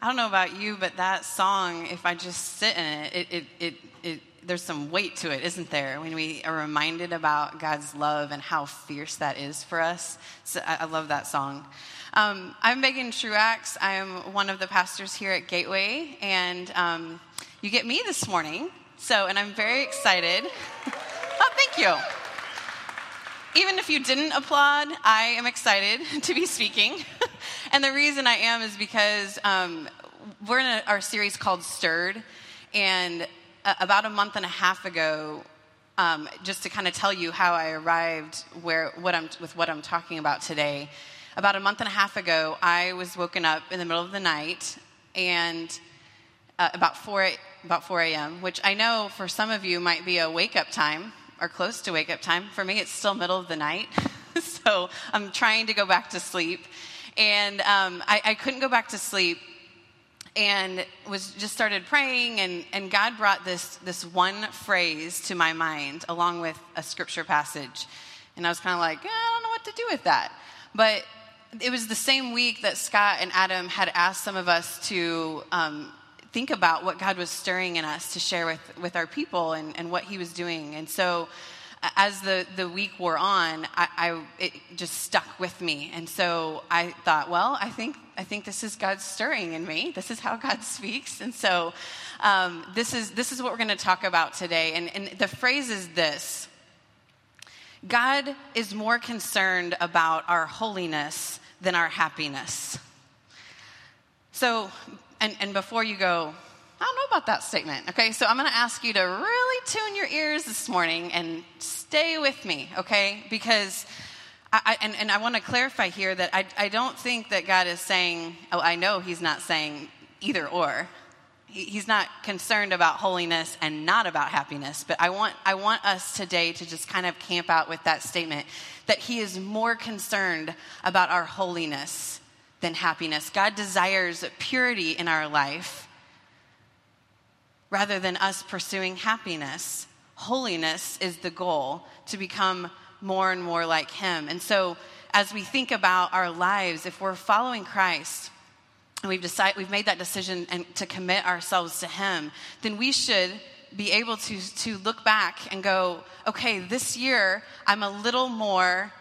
I don't know about you, but that song, if I just sit in it, it, it, it, it there's some weight to it, isn't there? When we are reminded about God's love and how fierce that is for us. So I, I love that song. Um, I'm Megan Truax. I'm one of the pastors here at Gateway, and um, you get me this morning. So, and I'm very excited. oh, thank you. Even if you didn't applaud, I am excited to be speaking. And the reason I am is because um, we're in a, our series called Stirred, and uh, about a month and a half ago, um, just to kind of tell you how I arrived where what I'm with what I'm talking about today. About a month and a half ago, I was woken up in the middle of the night and uh, about 4 about 4 a.m., which I know for some of you might be a wake up time or close to wake up time. For me, it's still middle of the night, so I'm trying to go back to sleep, and um, I, I couldn't go back to sleep and was just started praying and, and god brought this this one phrase to my mind along with a scripture passage. And i was kind of like i don't know what to do with that. But it was the same week that scott and adam had asked some of us to um, think about what god was stirring in us to share with with our people and, and what he was doing. And so as the, the week wore on, I, I, it just stuck with me. And so I thought, well, I think, I think this is God stirring in me. This is how God speaks. And so um, this, is, this is what we're going to talk about today. And, and the phrase is this God is more concerned about our holiness than our happiness. So, and, and before you go, I don't know about that statement. Okay, so I'm going to ask you to really tune your ears this morning and stay with me, okay? Because, I, and, and I want to clarify here that I, I don't think that God is saying, oh, I know He's not saying either or. He, he's not concerned about holiness and not about happiness. But I want, I want us today to just kind of camp out with that statement that He is more concerned about our holiness than happiness. God desires purity in our life rather than us pursuing happiness. Holiness is the goal to become more and more like Him. And so, as we think about our lives, if we're following Christ, and we've decided we've made that decision and to commit ourselves to Him, then we should be able to to look back and go, okay, this year I'm a little more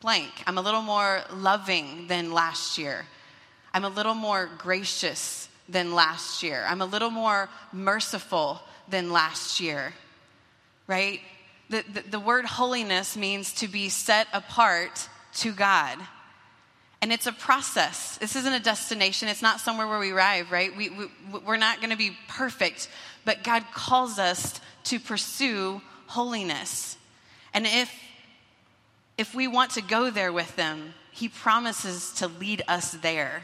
blank. I'm a little more loving than last year. I'm a little more gracious than last year. I'm a little more merciful than last year, right? The, the, the, word holiness means to be set apart to God. And it's a process. This isn't a destination. It's not somewhere where we arrive, right? We, we, we're not going to be perfect, but God calls us to pursue holiness. And if, if we want to go there with them, He promises to lead us there.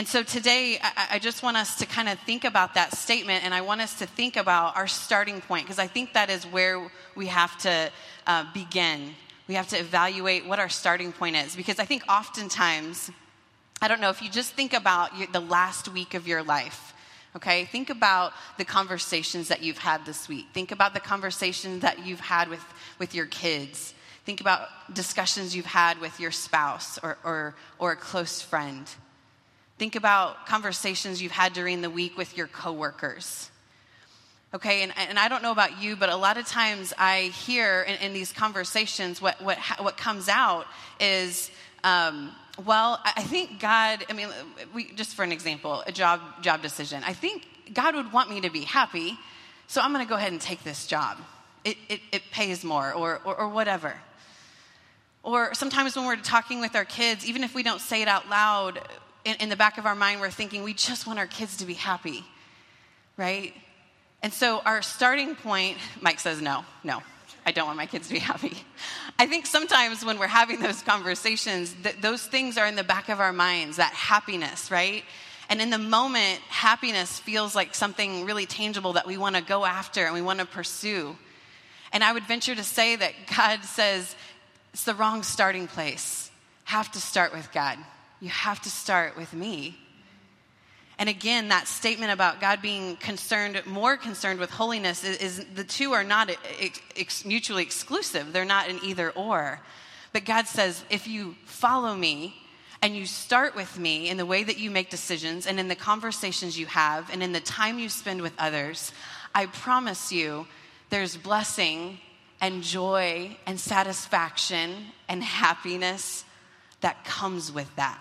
And so today, I, I just want us to kind of think about that statement, and I want us to think about our starting point, because I think that is where we have to uh, begin. We have to evaluate what our starting point is, because I think oftentimes, I don't know, if you just think about your, the last week of your life, okay? Think about the conversations that you've had this week. Think about the conversations that you've had with, with your kids. Think about discussions you've had with your spouse or, or, or a close friend. Think about conversations you've had during the week with your coworkers. Okay, and, and I don't know about you, but a lot of times I hear in, in these conversations what, what, what comes out is, um, well, I think God, I mean, we, just for an example, a job, job decision. I think God would want me to be happy, so I'm going to go ahead and take this job. It, it, it pays more, or, or, or whatever. Or sometimes when we're talking with our kids, even if we don't say it out loud, in, in the back of our mind, we're thinking we just want our kids to be happy, right? And so our starting point, Mike says, no, no, I don't want my kids to be happy. I think sometimes when we're having those conversations, th- those things are in the back of our minds, that happiness, right? And in the moment, happiness feels like something really tangible that we want to go after and we want to pursue. And I would venture to say that God says it's the wrong starting place. Have to start with God you have to start with me. And again, that statement about God being concerned, more concerned with holiness, is, is the two are not ex, mutually exclusive. They're not an either or. But God says, if you follow me and you start with me in the way that you make decisions and in the conversations you have and in the time you spend with others, I promise you there's blessing and joy and satisfaction and happiness that comes with that.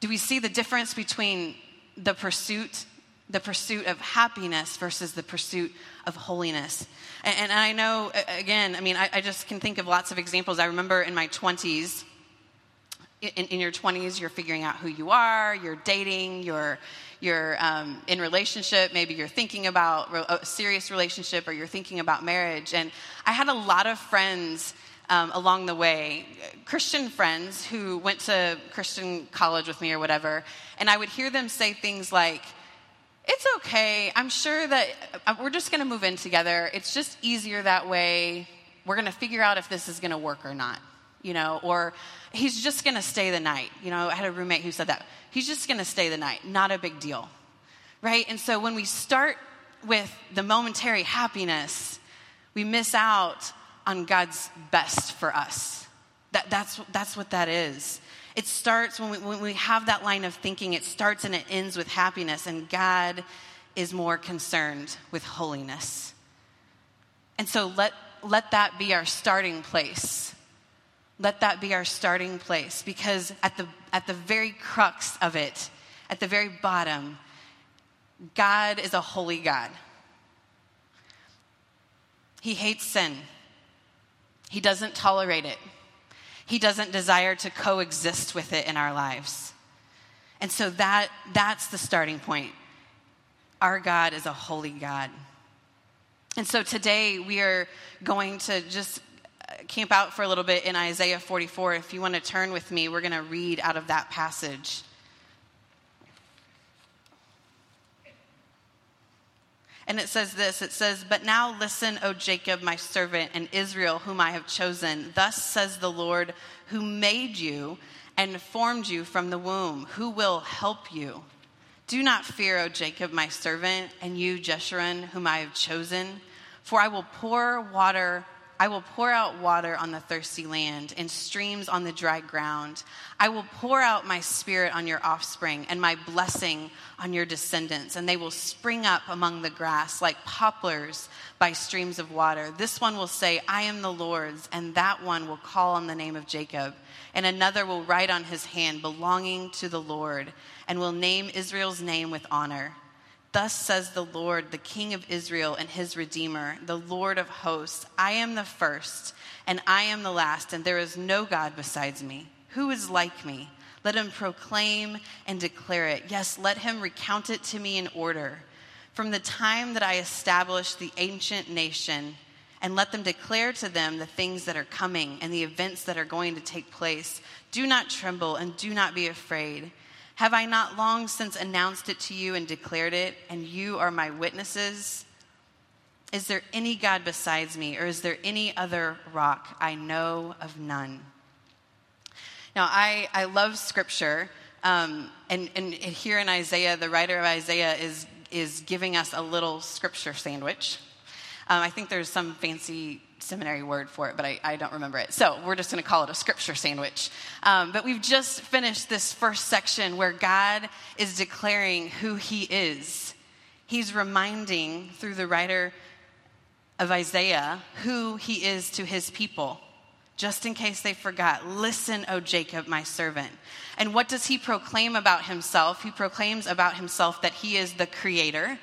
Do we see the difference between the pursuit, the pursuit of happiness versus the pursuit of holiness? And, and I know, again, I mean, I, I, just can think of lots of examples. I remember in my 20s, in, in your 20s, you're figuring out who you are, you're dating, you're you're um, in relationship, maybe you're thinking about a serious relationship or you're thinking about marriage. And I had a lot of friends um, along the way, Christian friends who went to Christian college with me or whatever, and I would hear them say things like, it's okay. I'm sure that uh, we're just going to move in together. It's just easier that way. We're going to figure out if this is going to work or not, you know, or he's just going to stay the night. You know, I had a roommate who said that. He's just going to stay the night. Not a big deal. Right? And so when we start with the momentary happiness, we miss out on God's best for us. That, that's, that's what that is. It starts when we, when we have that line of thinking, it starts and it ends with happiness, and God is more concerned with holiness. And so let, let that be our starting place let that be our starting place because at the, at the very crux of it, at the very bottom, God is a holy God. He hates sin, He doesn't tolerate it, He doesn't desire to coexist with it in our lives. And so that, that's the starting point. Our God is a holy God. And so today we are going to just uh, camp out for a little bit in Isaiah 44. If you want to turn with me, we're going to read out of that passage. And it says this it says, But now listen, O Jacob, my servant, and Israel, whom I have chosen. Thus says the Lord, who made you and formed you from the womb, who will help you. Do not fear, O Jacob, my servant, and you, Jeshurun, whom I have chosen, for I will pour water I will pour out water on the thirsty land and streams on the dry ground. I will pour out my spirit on your offspring and my blessing on your descendants, and they will spring up among the grass like poplars by streams of water. This one will say, I am the Lord's, and that one will call on the name of Jacob. And another will write on his hand, belonging to the Lord, and will name Israel's name with honor. Thus says the Lord, the King of Israel and his Redeemer, the Lord of hosts I am the first, and I am the last, and there is no God besides me. Who is like me? Let him proclaim and declare it. Yes, let him recount it to me in order. From the time that I established the ancient nation, and let them declare to them the things that are coming and the events that are going to take place. Do not tremble and do not be afraid. Have I not long since announced it to you and declared it, and you are my witnesses? Is there any God besides me, or is there any other rock? I know of none. Now, I, I love scripture, um, and, and here in Isaiah, the writer of Isaiah is, is giving us a little scripture sandwich. Um, I think there's some fancy seminary word for it, but I, I don't remember it. So we're just going to call it a scripture sandwich. Um, but we've just finished this first section where God is declaring who He is. He's reminding through the writer of Isaiah who He is to His people. Just in case they forgot, listen, O Jacob, my servant. And what does he proclaim about himself? He proclaims about himself that he is the creator.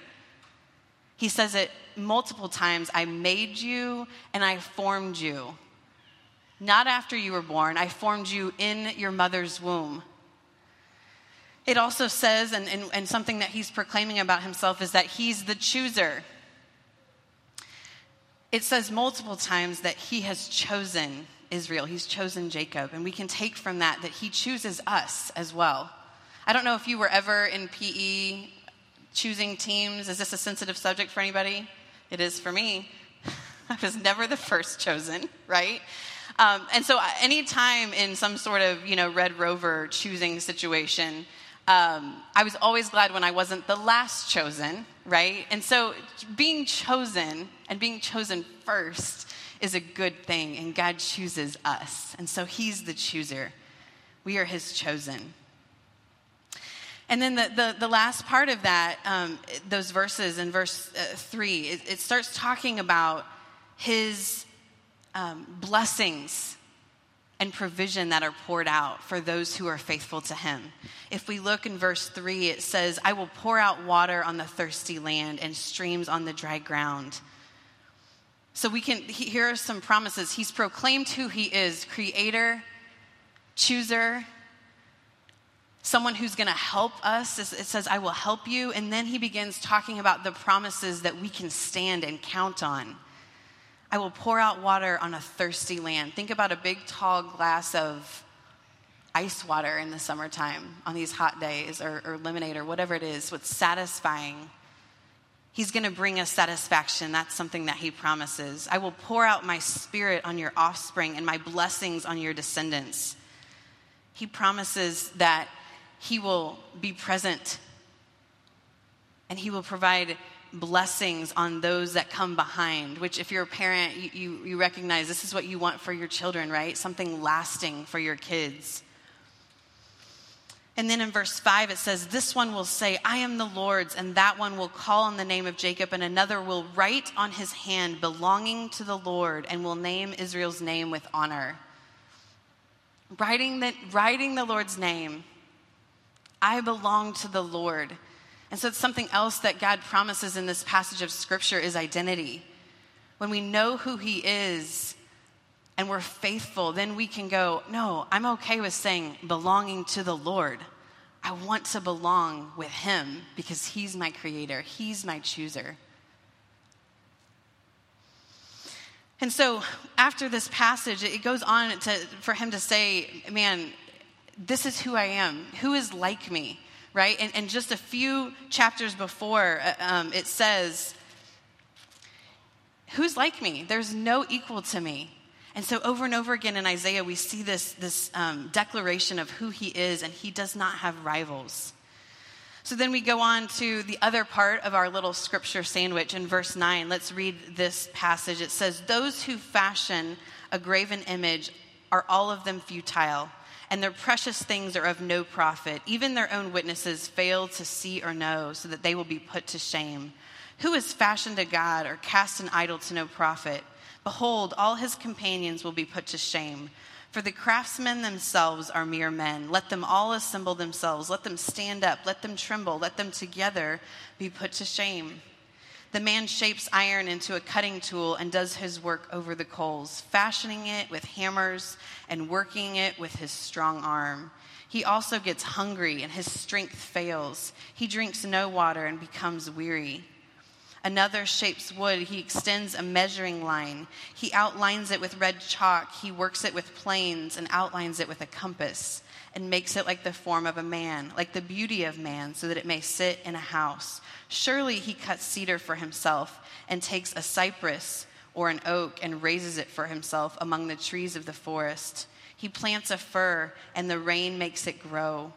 He says it multiple times I made you and I formed you. Not after you were born, I formed you in your mother's womb. It also says, and, and, and something that he's proclaiming about himself is that he's the chooser. It says multiple times that he has chosen Israel, he's chosen Jacob, and we can take from that that he chooses us as well. I don't know if you were ever in PE choosing teams. Is this a sensitive subject for anybody? It is for me. I was never the first chosen, right? Um, and so, uh, anytime in some sort of you know Red Rover choosing situation, um, I was always glad when I wasn't the last chosen, right? And so, being chosen and being chosen first is a good thing, and God chooses us, and so He's the chooser. We are his chosen. And then the, the, the last part of that, um, those verses in verse uh, three, it, it, starts talking about his um, blessings and provision that are poured out for those who are faithful to him. If we look in verse 3, it says, I will pour out water on the thirsty land and streams on the dry ground. So we can, here are some promises. He's proclaimed who he is creator, chooser, someone who's going to help us. It says, I will help you. And then he begins talking about the promises that we can stand and count on. I will pour out water on a thirsty land. Think about a big, tall glass of ice water in the summertime on these hot days, or, or lemonade, or whatever it is, what's satisfying. He's going to bring us satisfaction. That's something that he promises. I will pour out my spirit on your offspring and my blessings on your descendants. He promises that he will be present and he will provide blessings on those that come behind, which, if you're a parent, you, you, you, recognize this is what you want for your children, right? Something lasting for your kids. And then in verse 5, it says, This one will say, I am the Lord's, and that one will call on the name of Jacob, and another will write on his hand, belonging to the Lord, and will name Israel's name with honor. Writing the, writing the Lord's name, I belong to the Lord. And so it's something else that God promises in this passage of scripture is identity. When we know who he is and we're faithful, then we can go, no, I'm okay with saying belonging to the Lord. I want to belong with him because he's my creator, he's my chooser. And so after this passage, it goes on to, for him to say, man, this is who I am. Who is like me? right? And, and just a few chapters before, uh, um, it says, Who's like me? There's no equal to me. And so, over and over again in Isaiah, we see this, this um, declaration of who he is, and he does not have rivals. So then we go on to the other part of our little scripture sandwich in verse 9. Let's read this passage. It says, Those who fashion a graven image are all of them futile and their precious things are of no profit. Even their own witnesses fail to see or know, so that they will be put to shame. Who has fashioned a God or cast an idol to no profit? Behold, all his companions will be put to shame. For the craftsmen themselves are mere men. Let them all assemble themselves. Let them stand up. Let them tremble. Let them together be put to shame. The man shapes iron into a cutting tool and does his work over the coals, fashioning it with hammers and working it with his strong arm. He also gets hungry and his strength fails. He drinks no water and becomes weary. Another shapes wood. He extends a measuring line. He outlines it with red chalk. He works it with planes and outlines it with a compass and makes it like the form of a man, like the beauty of man, so that it may sit in a house. Surely he cuts cedar for himself and takes a cypress or an oak and raises it for himself among the trees of the forest. He plants a fir and the rain makes it grow.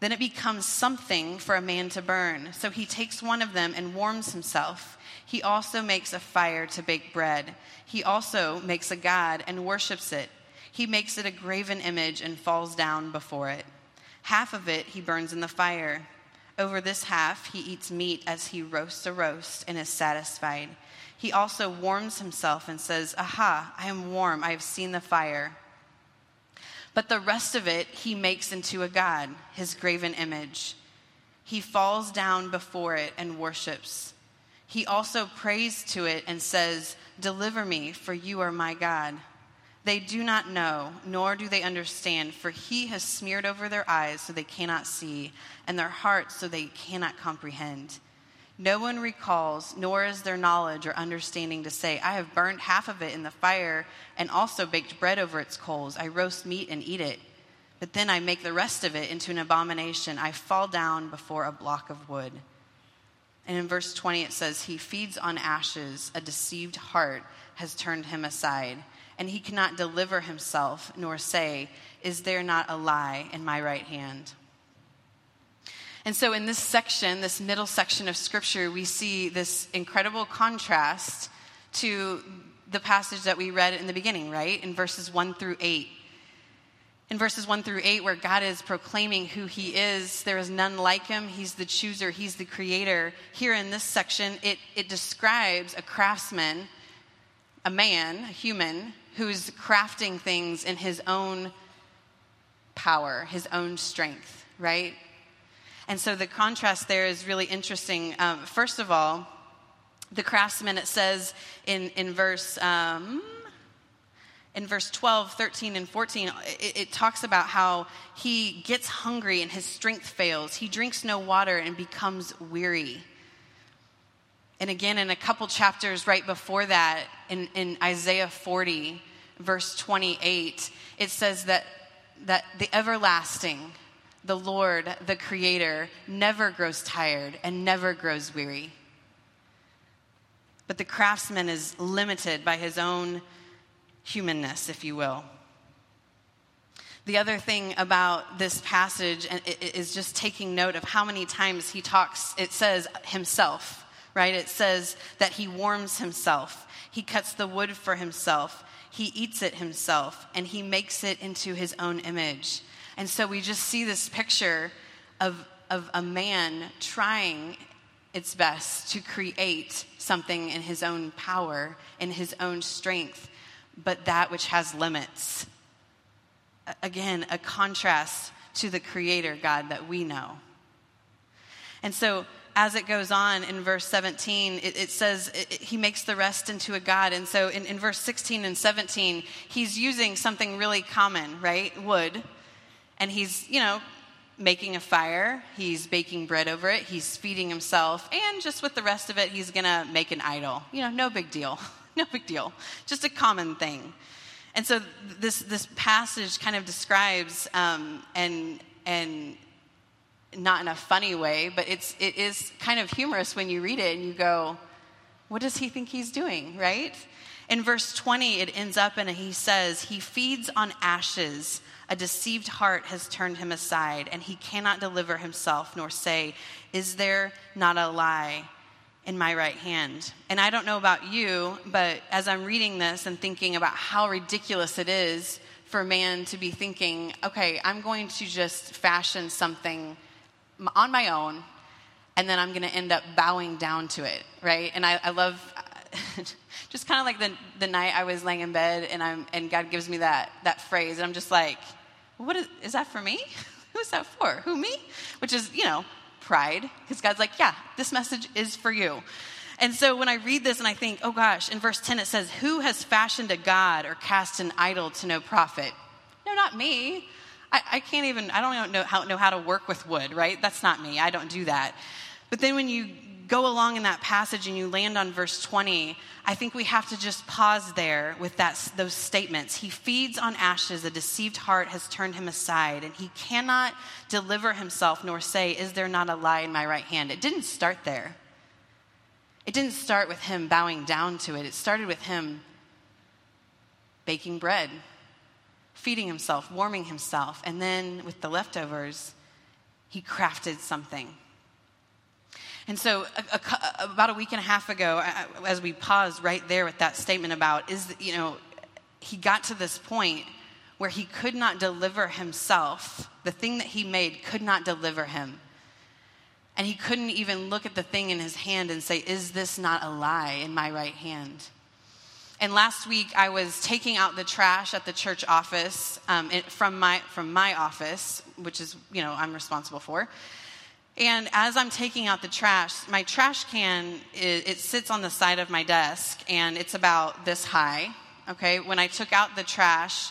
Then it becomes something for a man to burn. So he takes one of them and warms himself. He also makes a fire to bake bread. He also makes a god and worships it. He makes it a graven image and falls down before it. Half of it he burns in the fire. Over this half, he eats meat as he roasts a roast and is satisfied. He also warms himself and says, Aha, I am warm, I have seen the fire. But the rest of it he makes into a god, his graven image. He falls down before it and worships. He also prays to it and says, Deliver me, for you are my God. They do not know, nor do they understand, for he has smeared over their eyes so they cannot see, and their hearts so they cannot comprehend. No one recalls, nor is there knowledge or understanding to say, I have burned half of it in the fire and also baked bread over its coals. I roast meat and eat it. But then I make the rest of it into an abomination. I fall down before a block of wood. And in verse 20, it says, He feeds on ashes. A deceived heart has turned him aside and he cannot deliver himself, nor say, Is there not a lie in my right hand? And so, in this section, this middle section of scripture, we see this incredible contrast to the passage that we read in the beginning, right? In verses 1 through 8. in verses 1 through 8, where God is proclaiming who He is, there is none like Him. He's the chooser, He's the creator. Here in this section, it, it describes a craftsman, a man, a human, who's crafting things in his own power, his own strength, right? And so the contrast there is really interesting. Um, first of all, the craftsman, it says in, in verse. Um, in verse 12, 13, and 14, it, it, talks about how he gets hungry and his strength fails. He drinks no water and becomes weary. And again, in a couple chapters right before that, in, in Isaiah 40, verse 28, it says that, that the everlasting, the Lord, the Creator, never grows tired and never grows weary. But the craftsman is limited by his own humanness, if you will. The other thing about this passage is just taking note of how many times he talks, it says himself, right? It says that he warms himself, he cuts the wood for himself, he eats it himself, and he makes it into his own image. And so we just see this picture of, of a man trying its best to create something in his own power, in his own strength but that which has limits. Again, a contrast to the Creator God that we know. And so, as it goes on in verse 17, it, it says it, it, he makes the rest into a God. And so, in, in verse 16 and 17, he's using something really common, right? Wood. And he's, you know, making a fire, he's baking bread over it, he's feeding himself, and just with the rest of it, he's to make an idol. You know, no big deal. no big deal, just a common thing. And so this, this passage kind of describes, um, and, and not in a funny way, but it's, it is kind of humorous when you read it and you go, what does he think he's doing, right? In verse 20, it ends up and he says, He feeds on ashes. A deceived heart has turned him aside, and he cannot deliver himself nor say, Is there not a lie in my right hand. And I don't know about you, but as I'm reading this and thinking about how ridiculous it is for man to be thinking, okay, I'm going to just fashion something on my own, and then I'm going to end up bowing down to it, right? And I, I love. just kind of like the, the night I was laying in bed and, I'm, and God gives me that, that phrase, and I'm just like, what is, is that for me? Who's that for? Who, me? Which is, you know, pride because God's like, yeah, this message is for you. And so when I read this and I think, oh gosh, in verse 10 it says, Who has fashioned a God or cast an idol to no profit? No, not me. I, I can't even, I don't know how, know how to work with wood, right? That's not me. I don't do that. But then when you go along in that passage and you land on verse 20, I think we have to just pause there with that, those statements. He feeds on ashes, a deceived heart has turned him aside, and he cannot deliver himself nor say, Is there not a lie in my right hand? It didn't start there. It didn't start with him bowing down to it, it started with him baking bread, feeding himself, warming himself, and then with the leftovers, he crafted something and so, a, a, about a week and a half ago, as we paused right there with that statement about, is, you know, he got to this point where he could not deliver himself. The thing that he made could not deliver him. And he couldn't even look at the thing in his hand and say, Is this not a lie in my right hand? And last week, I was taking out the trash at the church office um, from, my, from my office, which is, you know, I'm responsible for. And as I'm taking out the trash, my trash can, it, it, sits on the side of my desk and it's about this high. Okay, when I took out the trash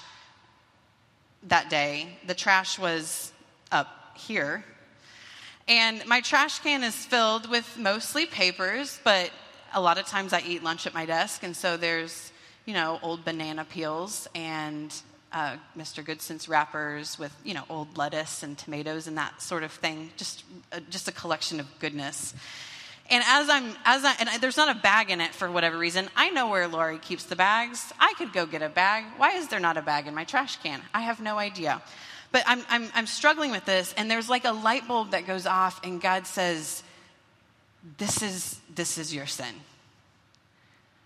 that day, the trash was up here. And my trash can is filled with mostly papers, but a lot of times I eat lunch at my desk, and so there's, you know, old banana peels and uh, Mr. Goodcents wrappers with you know old lettuce and tomatoes and that sort of thing. Just uh, just a collection of goodness. And as I'm as I and I, there's not a bag in it for whatever reason. I know where Laurie keeps the bags. I could go get a bag. Why is there not a bag in my trash can? I have no idea. But I'm I'm, I'm struggling with this, and there's like a light bulb that goes off, and God says, "This is this is your sin."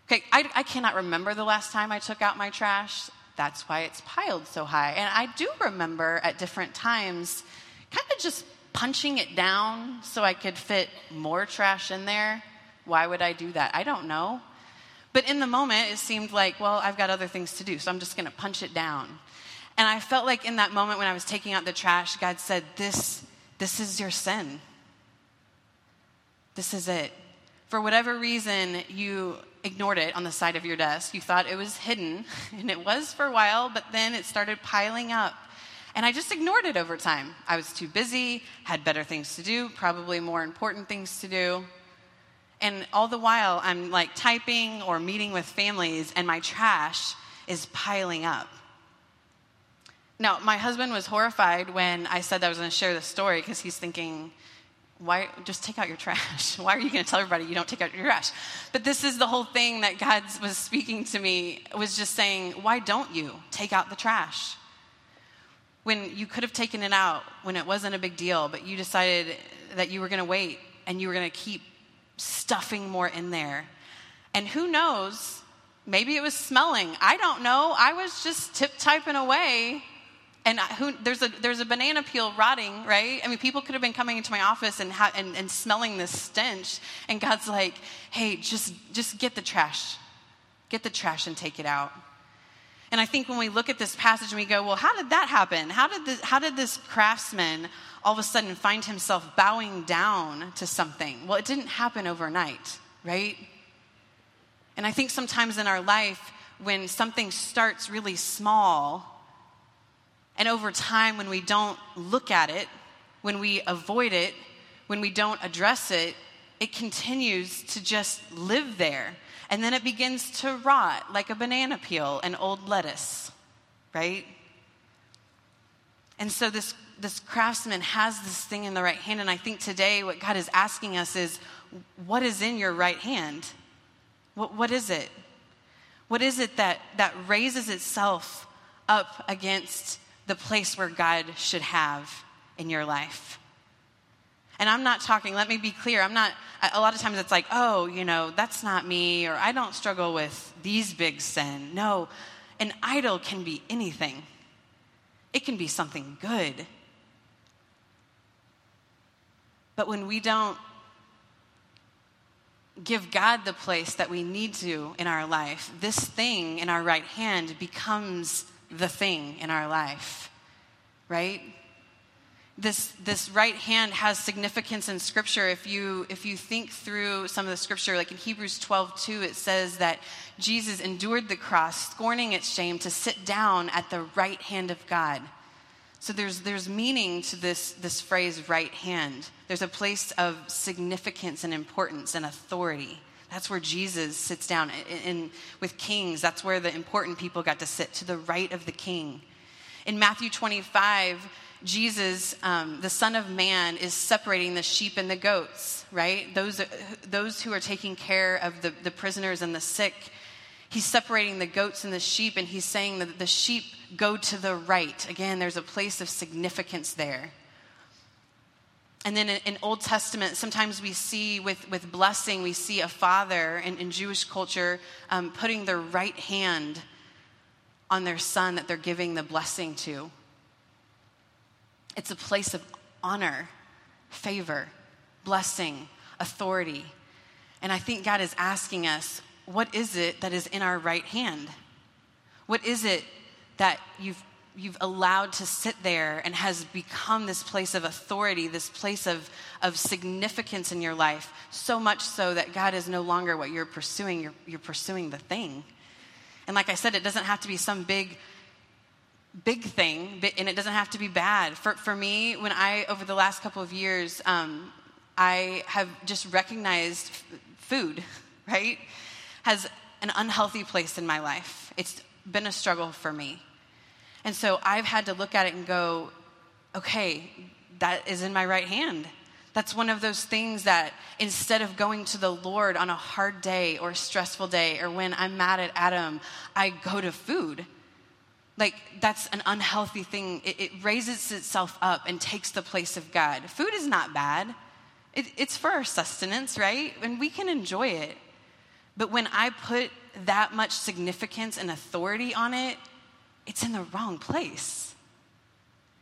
Okay, I, I cannot remember the last time I took out my trash that's why it's piled so high. And I do remember at different times kind of just punching it down so I could fit more trash in there. Why would I do that? I don't know. But in the moment, it seemed like, well, I've got other things to do, so I'm just going to punch it down. And I felt like in that moment when I was taking out the trash, God said, This, this is your sin. This is it. For whatever reason, you ignored it on the side of your desk. You thought it was hidden, and it was for a while, but then it started piling up. And I just ignored it over time. I was too busy, had better things to do, probably more important things to do. And all the while, I'm like typing or meeting with families, and my trash is piling up. Now, my husband was horrified when I said I was going to share this story because he's thinking, why just take out your trash. Why are you going to tell everybody you don't take out your trash? But this is the whole thing that god was speaking to me was just saying why don't you take out the trash? When you could have taken it out when it wasn't a big deal but you decided that you were going to wait and you were going to keep stuffing more in there. And who knows maybe it was smelling. I don't know. I was just tip typing away and who, there's, a, there's a banana peel rotting, right? I mean, people could have been coming into my office and, ha- and, and smelling this stench. And God's like, hey, just, just get the trash. Get the trash and take it out. And I think when we look at this passage and we go, well, how did that happen? How did this, how did this craftsman all of a sudden find himself bowing down to something? Well, it didn't happen overnight, right? And I think sometimes in our life, when something starts really small, and over time, when we don't look at it, when we avoid it, when we don't address it, it continues to just live there. And then it begins to rot like a banana peel and old lettuce, right? And so this, this craftsman has this thing in the right hand. And I think today what God is asking us is what is in your right hand? What, what is it? What is it that, that raises itself up against the place where God should have in your life. And I'm not talking, let me be clear, I'm not, a lot of times it's like, oh, you know, that's not me, or I don't struggle with these big sin. No, an idol can be anything, it can be something good. But when we don't give God the place that we need to in our life, this thing in our right hand becomes the thing in our life, right? This, this right hand has significance in scripture. If you if you think through some of the scripture like in hebrews 12 2 it says that jesus endured the cross scorning its shame to sit down at the right hand of god. So there's there's meaning to this this phrase right hand. There's a place of significance and importance and authority that's where Jesus sits down. In, with kings, that's where the important people got to sit, to the right of the king. In Matthew 25, Jesus, um, the Son of Man, is separating the sheep and the goats, right? Those, those who are taking care of the, the prisoners and the sick. He's separating the goats and the sheep, and he's saying that the sheep go to the right. Again, there's a place of significance there. And then in, Old Testament, sometimes we see with, with blessing, we see a father in, in Jewish culture um, putting their right hand on their son that they're giving the blessing to. It's a place of honor, favor, blessing, authority. And I think God is asking us, what is it that is in our right hand? What is it that you've you've allowed to sit there and has become this place of authority, this place of, of significance in your life, so much so that God is no longer what you're pursuing, you're, you're pursuing the thing. And like I said, it doesn't have to be some big, big thing, and it doesn't have to be bad. For, for me, when I, over the last couple of years, um, I have just recognized food, right, has an unhealthy place in my life. It's been a struggle for me. And so I've had to look at it and go, okay, that is in my right hand. That's one of those things that instead of going to the Lord on a hard day or a stressful day or when I'm mad at Adam, I go to food. Like, that's an unhealthy thing. It, it raises itself up and takes the place of God. Food is not bad, it, it's for our sustenance, right? And we can enjoy it. But when I put that much significance and authority on it, it's in the wrong place.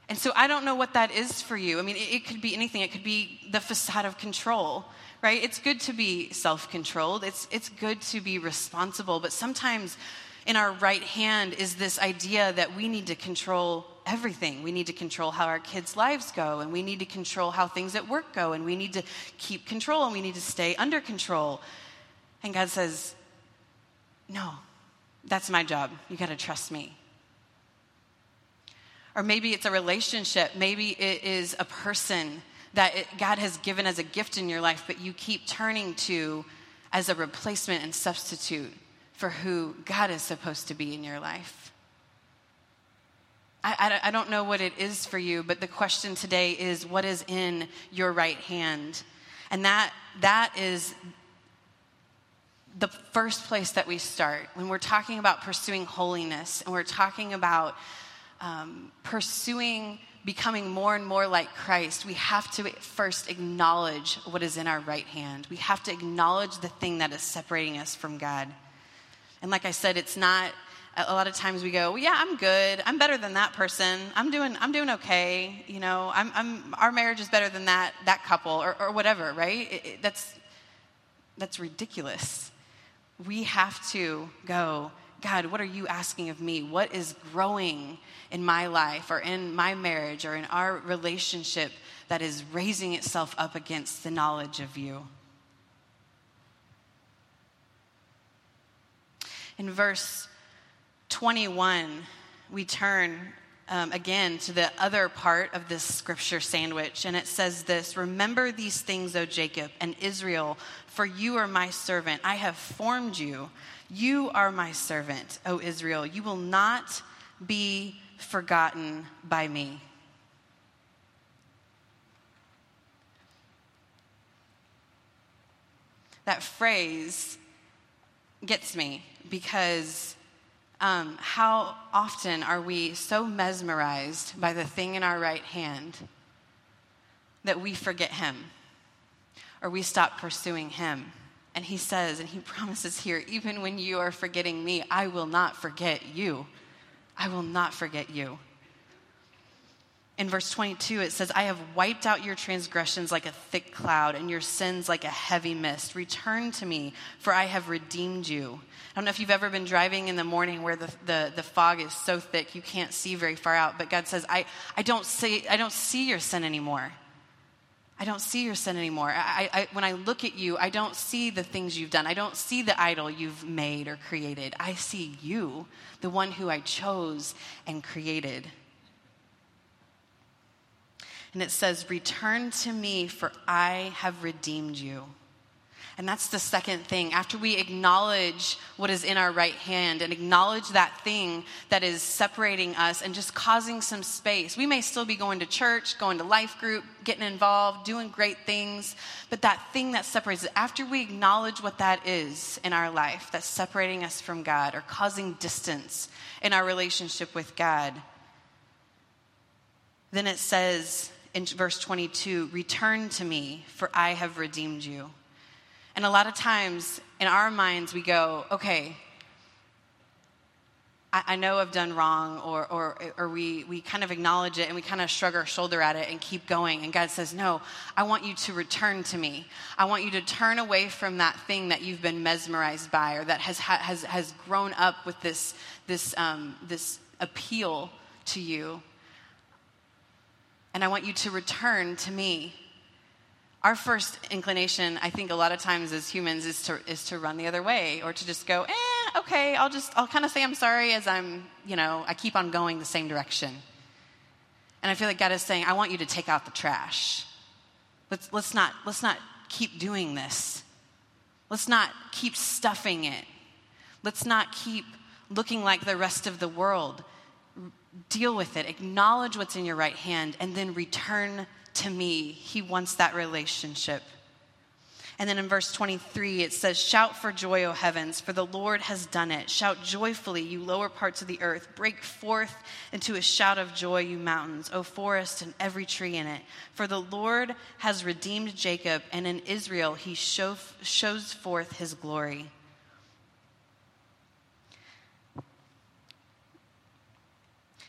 And so I don't know what that is for you. I mean, it, it could be anything, it could be the facade of control, right? It's good to be self controlled, it's, it's good to be responsible, but sometimes in our right hand is this idea that we need to control everything. We need to control how our kids' lives go, and we need to control how things at work go, and we need to keep control, and we need to stay under control. And God says, No, that's my job. You got to trust me. Or maybe it's a relationship, maybe it is a person that it, God has given as a gift in your life, but you keep turning to as a replacement and substitute for who God is supposed to be in your life. I, I, I don't know what it is for you, but the question today is what is in your right hand? And that, that is the first place that we start when we're talking about pursuing holiness and we're talking about um, pursuing becoming more and more like Christ, we have to first acknowledge what is in our right hand. We have to acknowledge the thing that is separating us from God. And like I said, it's not a lot of times we go, well, yeah, I'm good. I'm better than that person. I'm doing, I'm doing okay. You know, I'm, I'm, our marriage is better than that, that couple or, or whatever, right? It, it, that's, that's ridiculous. We have to go, God, what are you asking of me? What is growing in my life or in my marriage or in our relationship that is raising itself up against the knowledge of you? In verse 21, we turn um, again to the other part of this scripture sandwich, and it says this Remember these things, O Jacob and Israel, for you are my servant. I have formed you. You are my servant, O Israel. You will not be forgotten by me. That phrase gets me because um, how often are we so mesmerized by the thing in our right hand that we forget Him or we stop pursuing Him? And he says, and he promises here, even when you are forgetting me, I will not forget you. I will not forget you. In verse 22, it says, I have wiped out your transgressions like a thick cloud and your sins like a heavy mist. Return to me, for I have redeemed you. I don't know if you've ever been driving in the morning where the, the, the fog is so thick you can't see very far out, but God says, I, I, don't, see, I don't see your sin anymore. I don't see your sin anymore. I, I, when I look at you, I don't see the things you've done. I don't see the idol you've made or created. I see you, the one who I chose and created. And it says, Return to me, for I have redeemed you. And that's the second thing. After we acknowledge what is in our right hand and acknowledge that thing that is separating us and just causing some space, we may still be going to church, going to life group, getting involved, doing great things, but that thing that separates us, after we acknowledge what that is in our life that's separating us from God or causing distance in our relationship with God, then it says in verse 22 Return to me, for I have redeemed you. And a lot of times in our minds, we go, okay, I, know I've done wrong, or, or, or we, we kind of acknowledge it and we kind of shrug our shoulder at it and keep going. And God says, no, I want you to return to me. I want you to turn away from that thing that you've been mesmerized by or that has, has, has grown up with this, this, um, this appeal to you. And I want you to return to me our first inclination, I think, a lot of times as humans, is to is to run the other way or to just go, eh, okay, I'll just I'll kind of say I'm sorry as I'm, you know, I keep on going the same direction. And I feel like God is saying, I want you to take out the trash. Let's let's not let's not keep doing this. Let's not keep stuffing it. Let's not keep looking like the rest of the world. Deal with it. Acknowledge what's in your right hand and then return to me. He wants that relationship. And then in verse 23, it says, Shout for joy, O heavens, for the Lord has done it. Shout joyfully, you lower parts of the earth. Break forth into a shout of joy, you mountains, O forest and every tree in it. For the Lord has redeemed Jacob, and in Israel he show, shows forth his glory.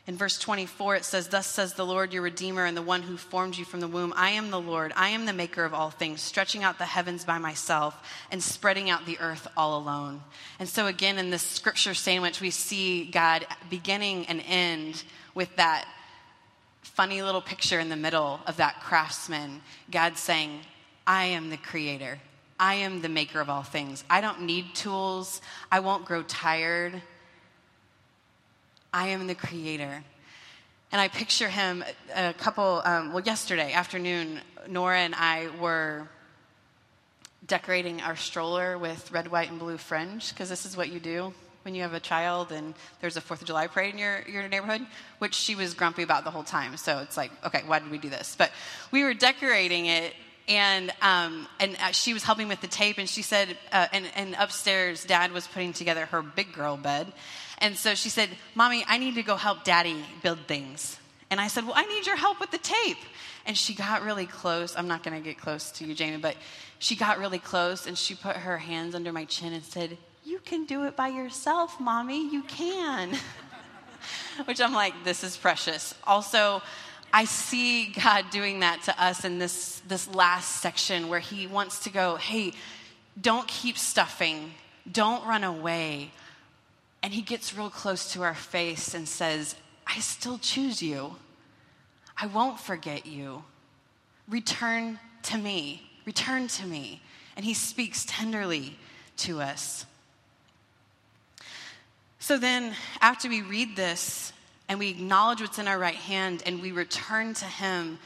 In verse 24, it says, Thus says the Lord your Redeemer and the one who formed you from the womb I am the Lord, I am the maker of all things, stretching out the heavens by myself and spreading out the earth all alone. And so, again, in this scripture sandwich, we see God beginning and end with that funny little picture in the middle of that craftsman. God saying, I am the creator, I am the maker of all things. I don't need tools, I won't grow tired. I am the creator. And I picture him a couple, um, well, yesterday afternoon, Nora and I were decorating our stroller with red, white, and blue fringe, because this is what you do when you have a child and there's a Fourth of July parade in your, your neighborhood, which she was grumpy about the whole time. So it's like, okay, why did we do this? But we were decorating it and um, and uh, she was helping with the tape, and she said, uh, and, and upstairs, Dad was putting together her big girl bed, and so she said, Mommy, I need to go help daddy build things. And I said, Well, I need your help with the tape. And she got really close. I'm not going to get close to you, Jamie, but she got really close and she put her hands under my chin and said, You can do it by yourself, Mommy. You can. Which I'm like, This is precious. Also, I see God doing that to us in this, this last section where He wants to go, Hey, don't keep stuffing, don't run away. And he gets real close to our face and says, I still choose you. I won't forget you. Return to me. Return to me. And he speaks tenderly to us. So then, after we read this and we acknowledge what's in our right hand and we return to him,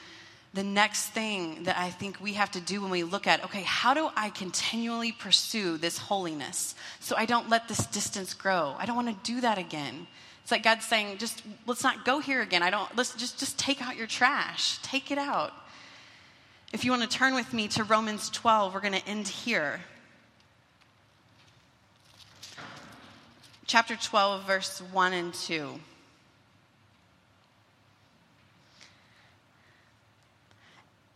the next thing that I think we have to do when we look at, okay, how do I continually pursue this holiness so I don't let this distance grow? I don't want to do that again. It's like God's saying, just let's not go here again. I don't let's just just take out your trash. Take it out. If you want to turn with me to Romans 12, we're going to end here. Chapter 12, verse 1 and 2.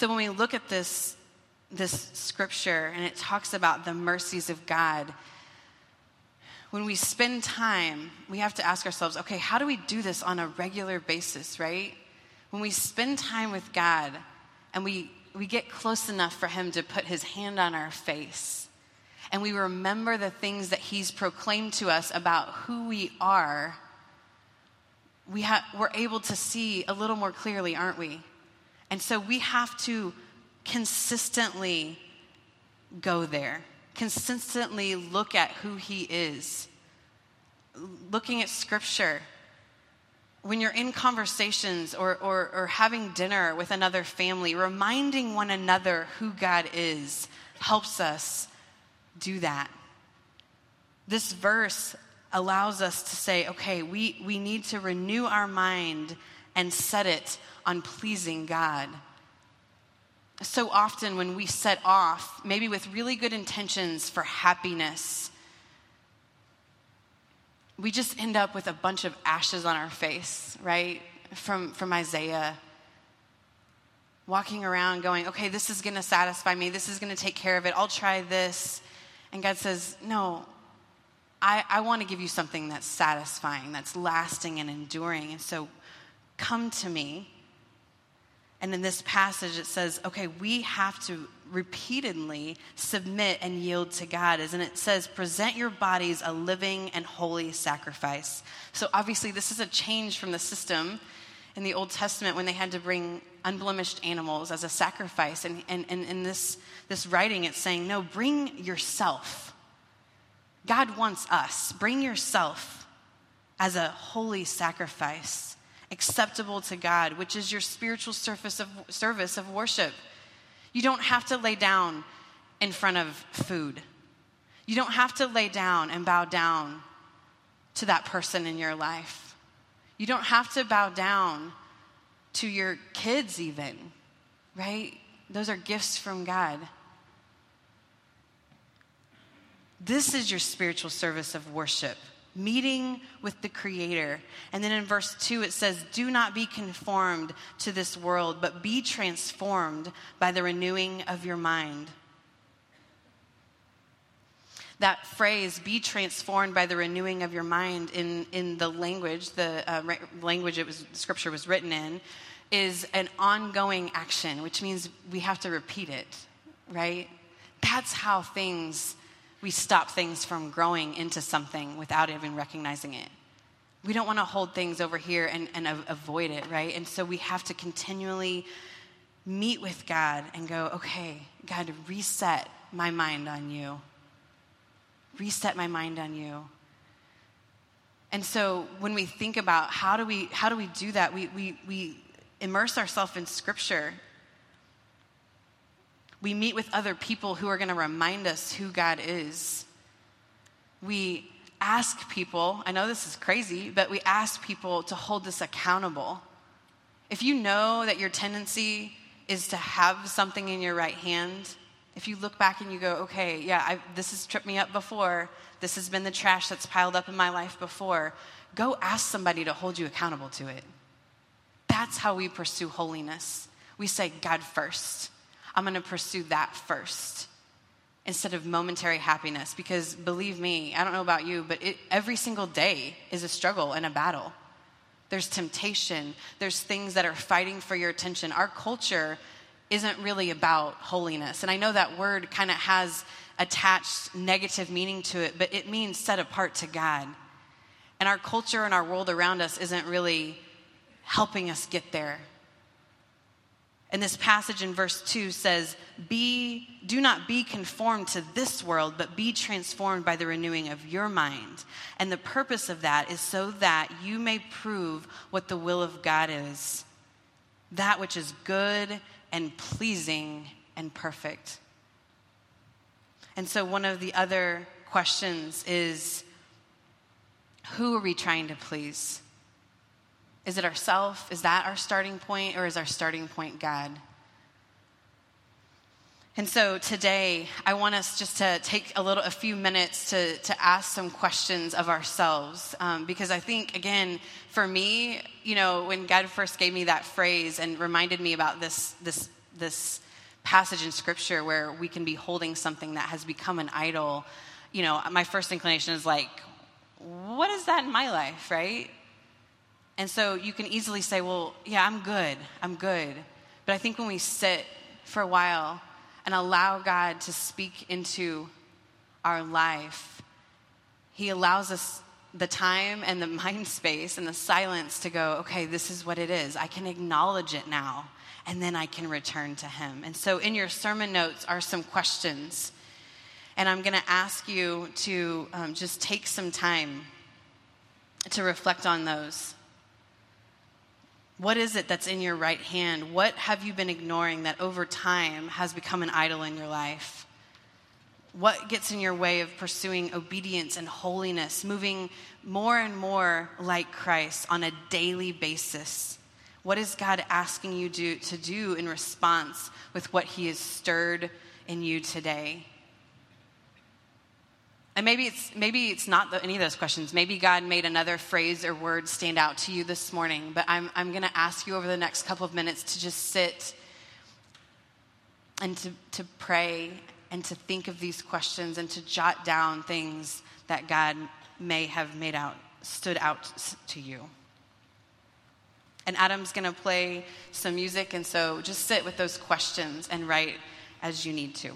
So when we look at this, this scripture and it talks about the mercies of God, when we spend time, we have to ask ourselves, okay, how do we do this on a regular basis, right? When we spend time with God and we, we get close enough for Him to put His hand on our face, and we remember the things that He's proclaimed to us about who we are, we ha- we're able to see a little more clearly, aren't we? And so we have to consistently go there, consistently look at who He is, looking at Scripture. When you're in conversations or, or, or having dinner with another family, reminding one another who God is helps us do that. This verse allows us to say, okay, we, we need to renew our mind and set it on pleasing God. So often, when we set off, maybe with really good intentions for happiness, we just end up with a bunch of ashes on our face, right? From, from Isaiah. Walking around going, okay, this is going to satisfy me. This is going to take care of it. I'll try this. And God says, no, I, I want to give you something that's satisfying, that's lasting and enduring. And so come to me and in this passage, it says, okay, we have to repeatedly submit and yield to God. And it says, present your bodies a living and holy sacrifice. So obviously, this is a change from the system in the Old Testament when they had to bring unblemished animals as a sacrifice. And, and, and in this, this writing, it's saying, no, bring yourself. God wants us. Bring yourself as a holy sacrifice acceptable to God, which is your spiritual service of, service of worship. You don't have to lay down in front of food. You don't have to lay down and bow down to that person in your life. You don't have to bow down to your kids, even, right? Those are gifts from God. This is your spiritual service of worship, meeting with the Creator. And then in verse 2, it says, Do not be conformed to this world, but be transformed by the renewing of your mind. That phrase, be transformed by the renewing of your mind, in, in the language, the uh, language it was, scripture was written in, is an ongoing action, which means we have to repeat it, right? That's how things we stop things from growing into something without even recognizing it. We don't want to hold things over here and, and avoid it, right? And so we have to continually meet with God and go, okay, God, reset my mind on you. Reset my mind on you. And so when we think about how do we how do we do that, we we we immerse ourselves in scripture we meet with other people who are going to remind us who God is. We ask people, I know this is crazy, but we ask people to hold us accountable. If you know that your tendency is to have something in your right hand, if you look back and you go, okay, yeah, I, this has tripped me up before, this has been the trash that's piled up in my life before, go ask somebody to hold you accountable to it. That's how we pursue holiness. We say, God first. I'm going to pursue that first instead of momentary happiness. Because believe me, I don't know about you, but it, every single day is a struggle and a battle. There's temptation, there's things that are fighting for your attention. Our culture isn't really about holiness. And I know that word kind of has attached negative meaning to it, but it means set apart to God. And our culture and our world around us isn't really helping us get there. And this passage in verse 2 says, be, Do not be conformed to this world, but be transformed by the renewing of your mind. And the purpose of that is so that you may prove what the will of God is that which is good and pleasing and perfect. And so, one of the other questions is who are we trying to please? Is it ourself? Is that our starting point, or is our starting point God? And so today, I want us just to take a little, a few minutes to, to ask some questions of ourselves. Um, because I think, again, for me, you know, when God first gave me that phrase and reminded me about this, this, this passage in scripture where we can be holding something that has become an idol, you know, my first inclination is like, what is that in my life, right? And so you can easily say, well, yeah, I'm good. I'm good. But I think when we sit for a while and allow God to speak into our life, He allows us the time and the mind space and the silence to go, okay, this is what it is. I can acknowledge it now, and then I can return to Him. And so in your sermon notes are some questions. And I'm going to ask you to um, just take some time to reflect on those. What is it that's in your right hand? What have you been ignoring that over time has become an idol in your life? What gets in your way of pursuing obedience and holiness, moving more and more like Christ on a daily basis? What is God asking you do, to do in response with what He has stirred in you today? And maybe it's, maybe it's not the, any of those questions. Maybe God made another phrase or word stand out to you this morning. But I'm, I'm going to ask you over the next couple of minutes to just sit and to, to pray and to think of these questions and to jot down things that God may have made out, stood out to you. And Adam's going to play some music, and so just sit with those questions and write as you need to.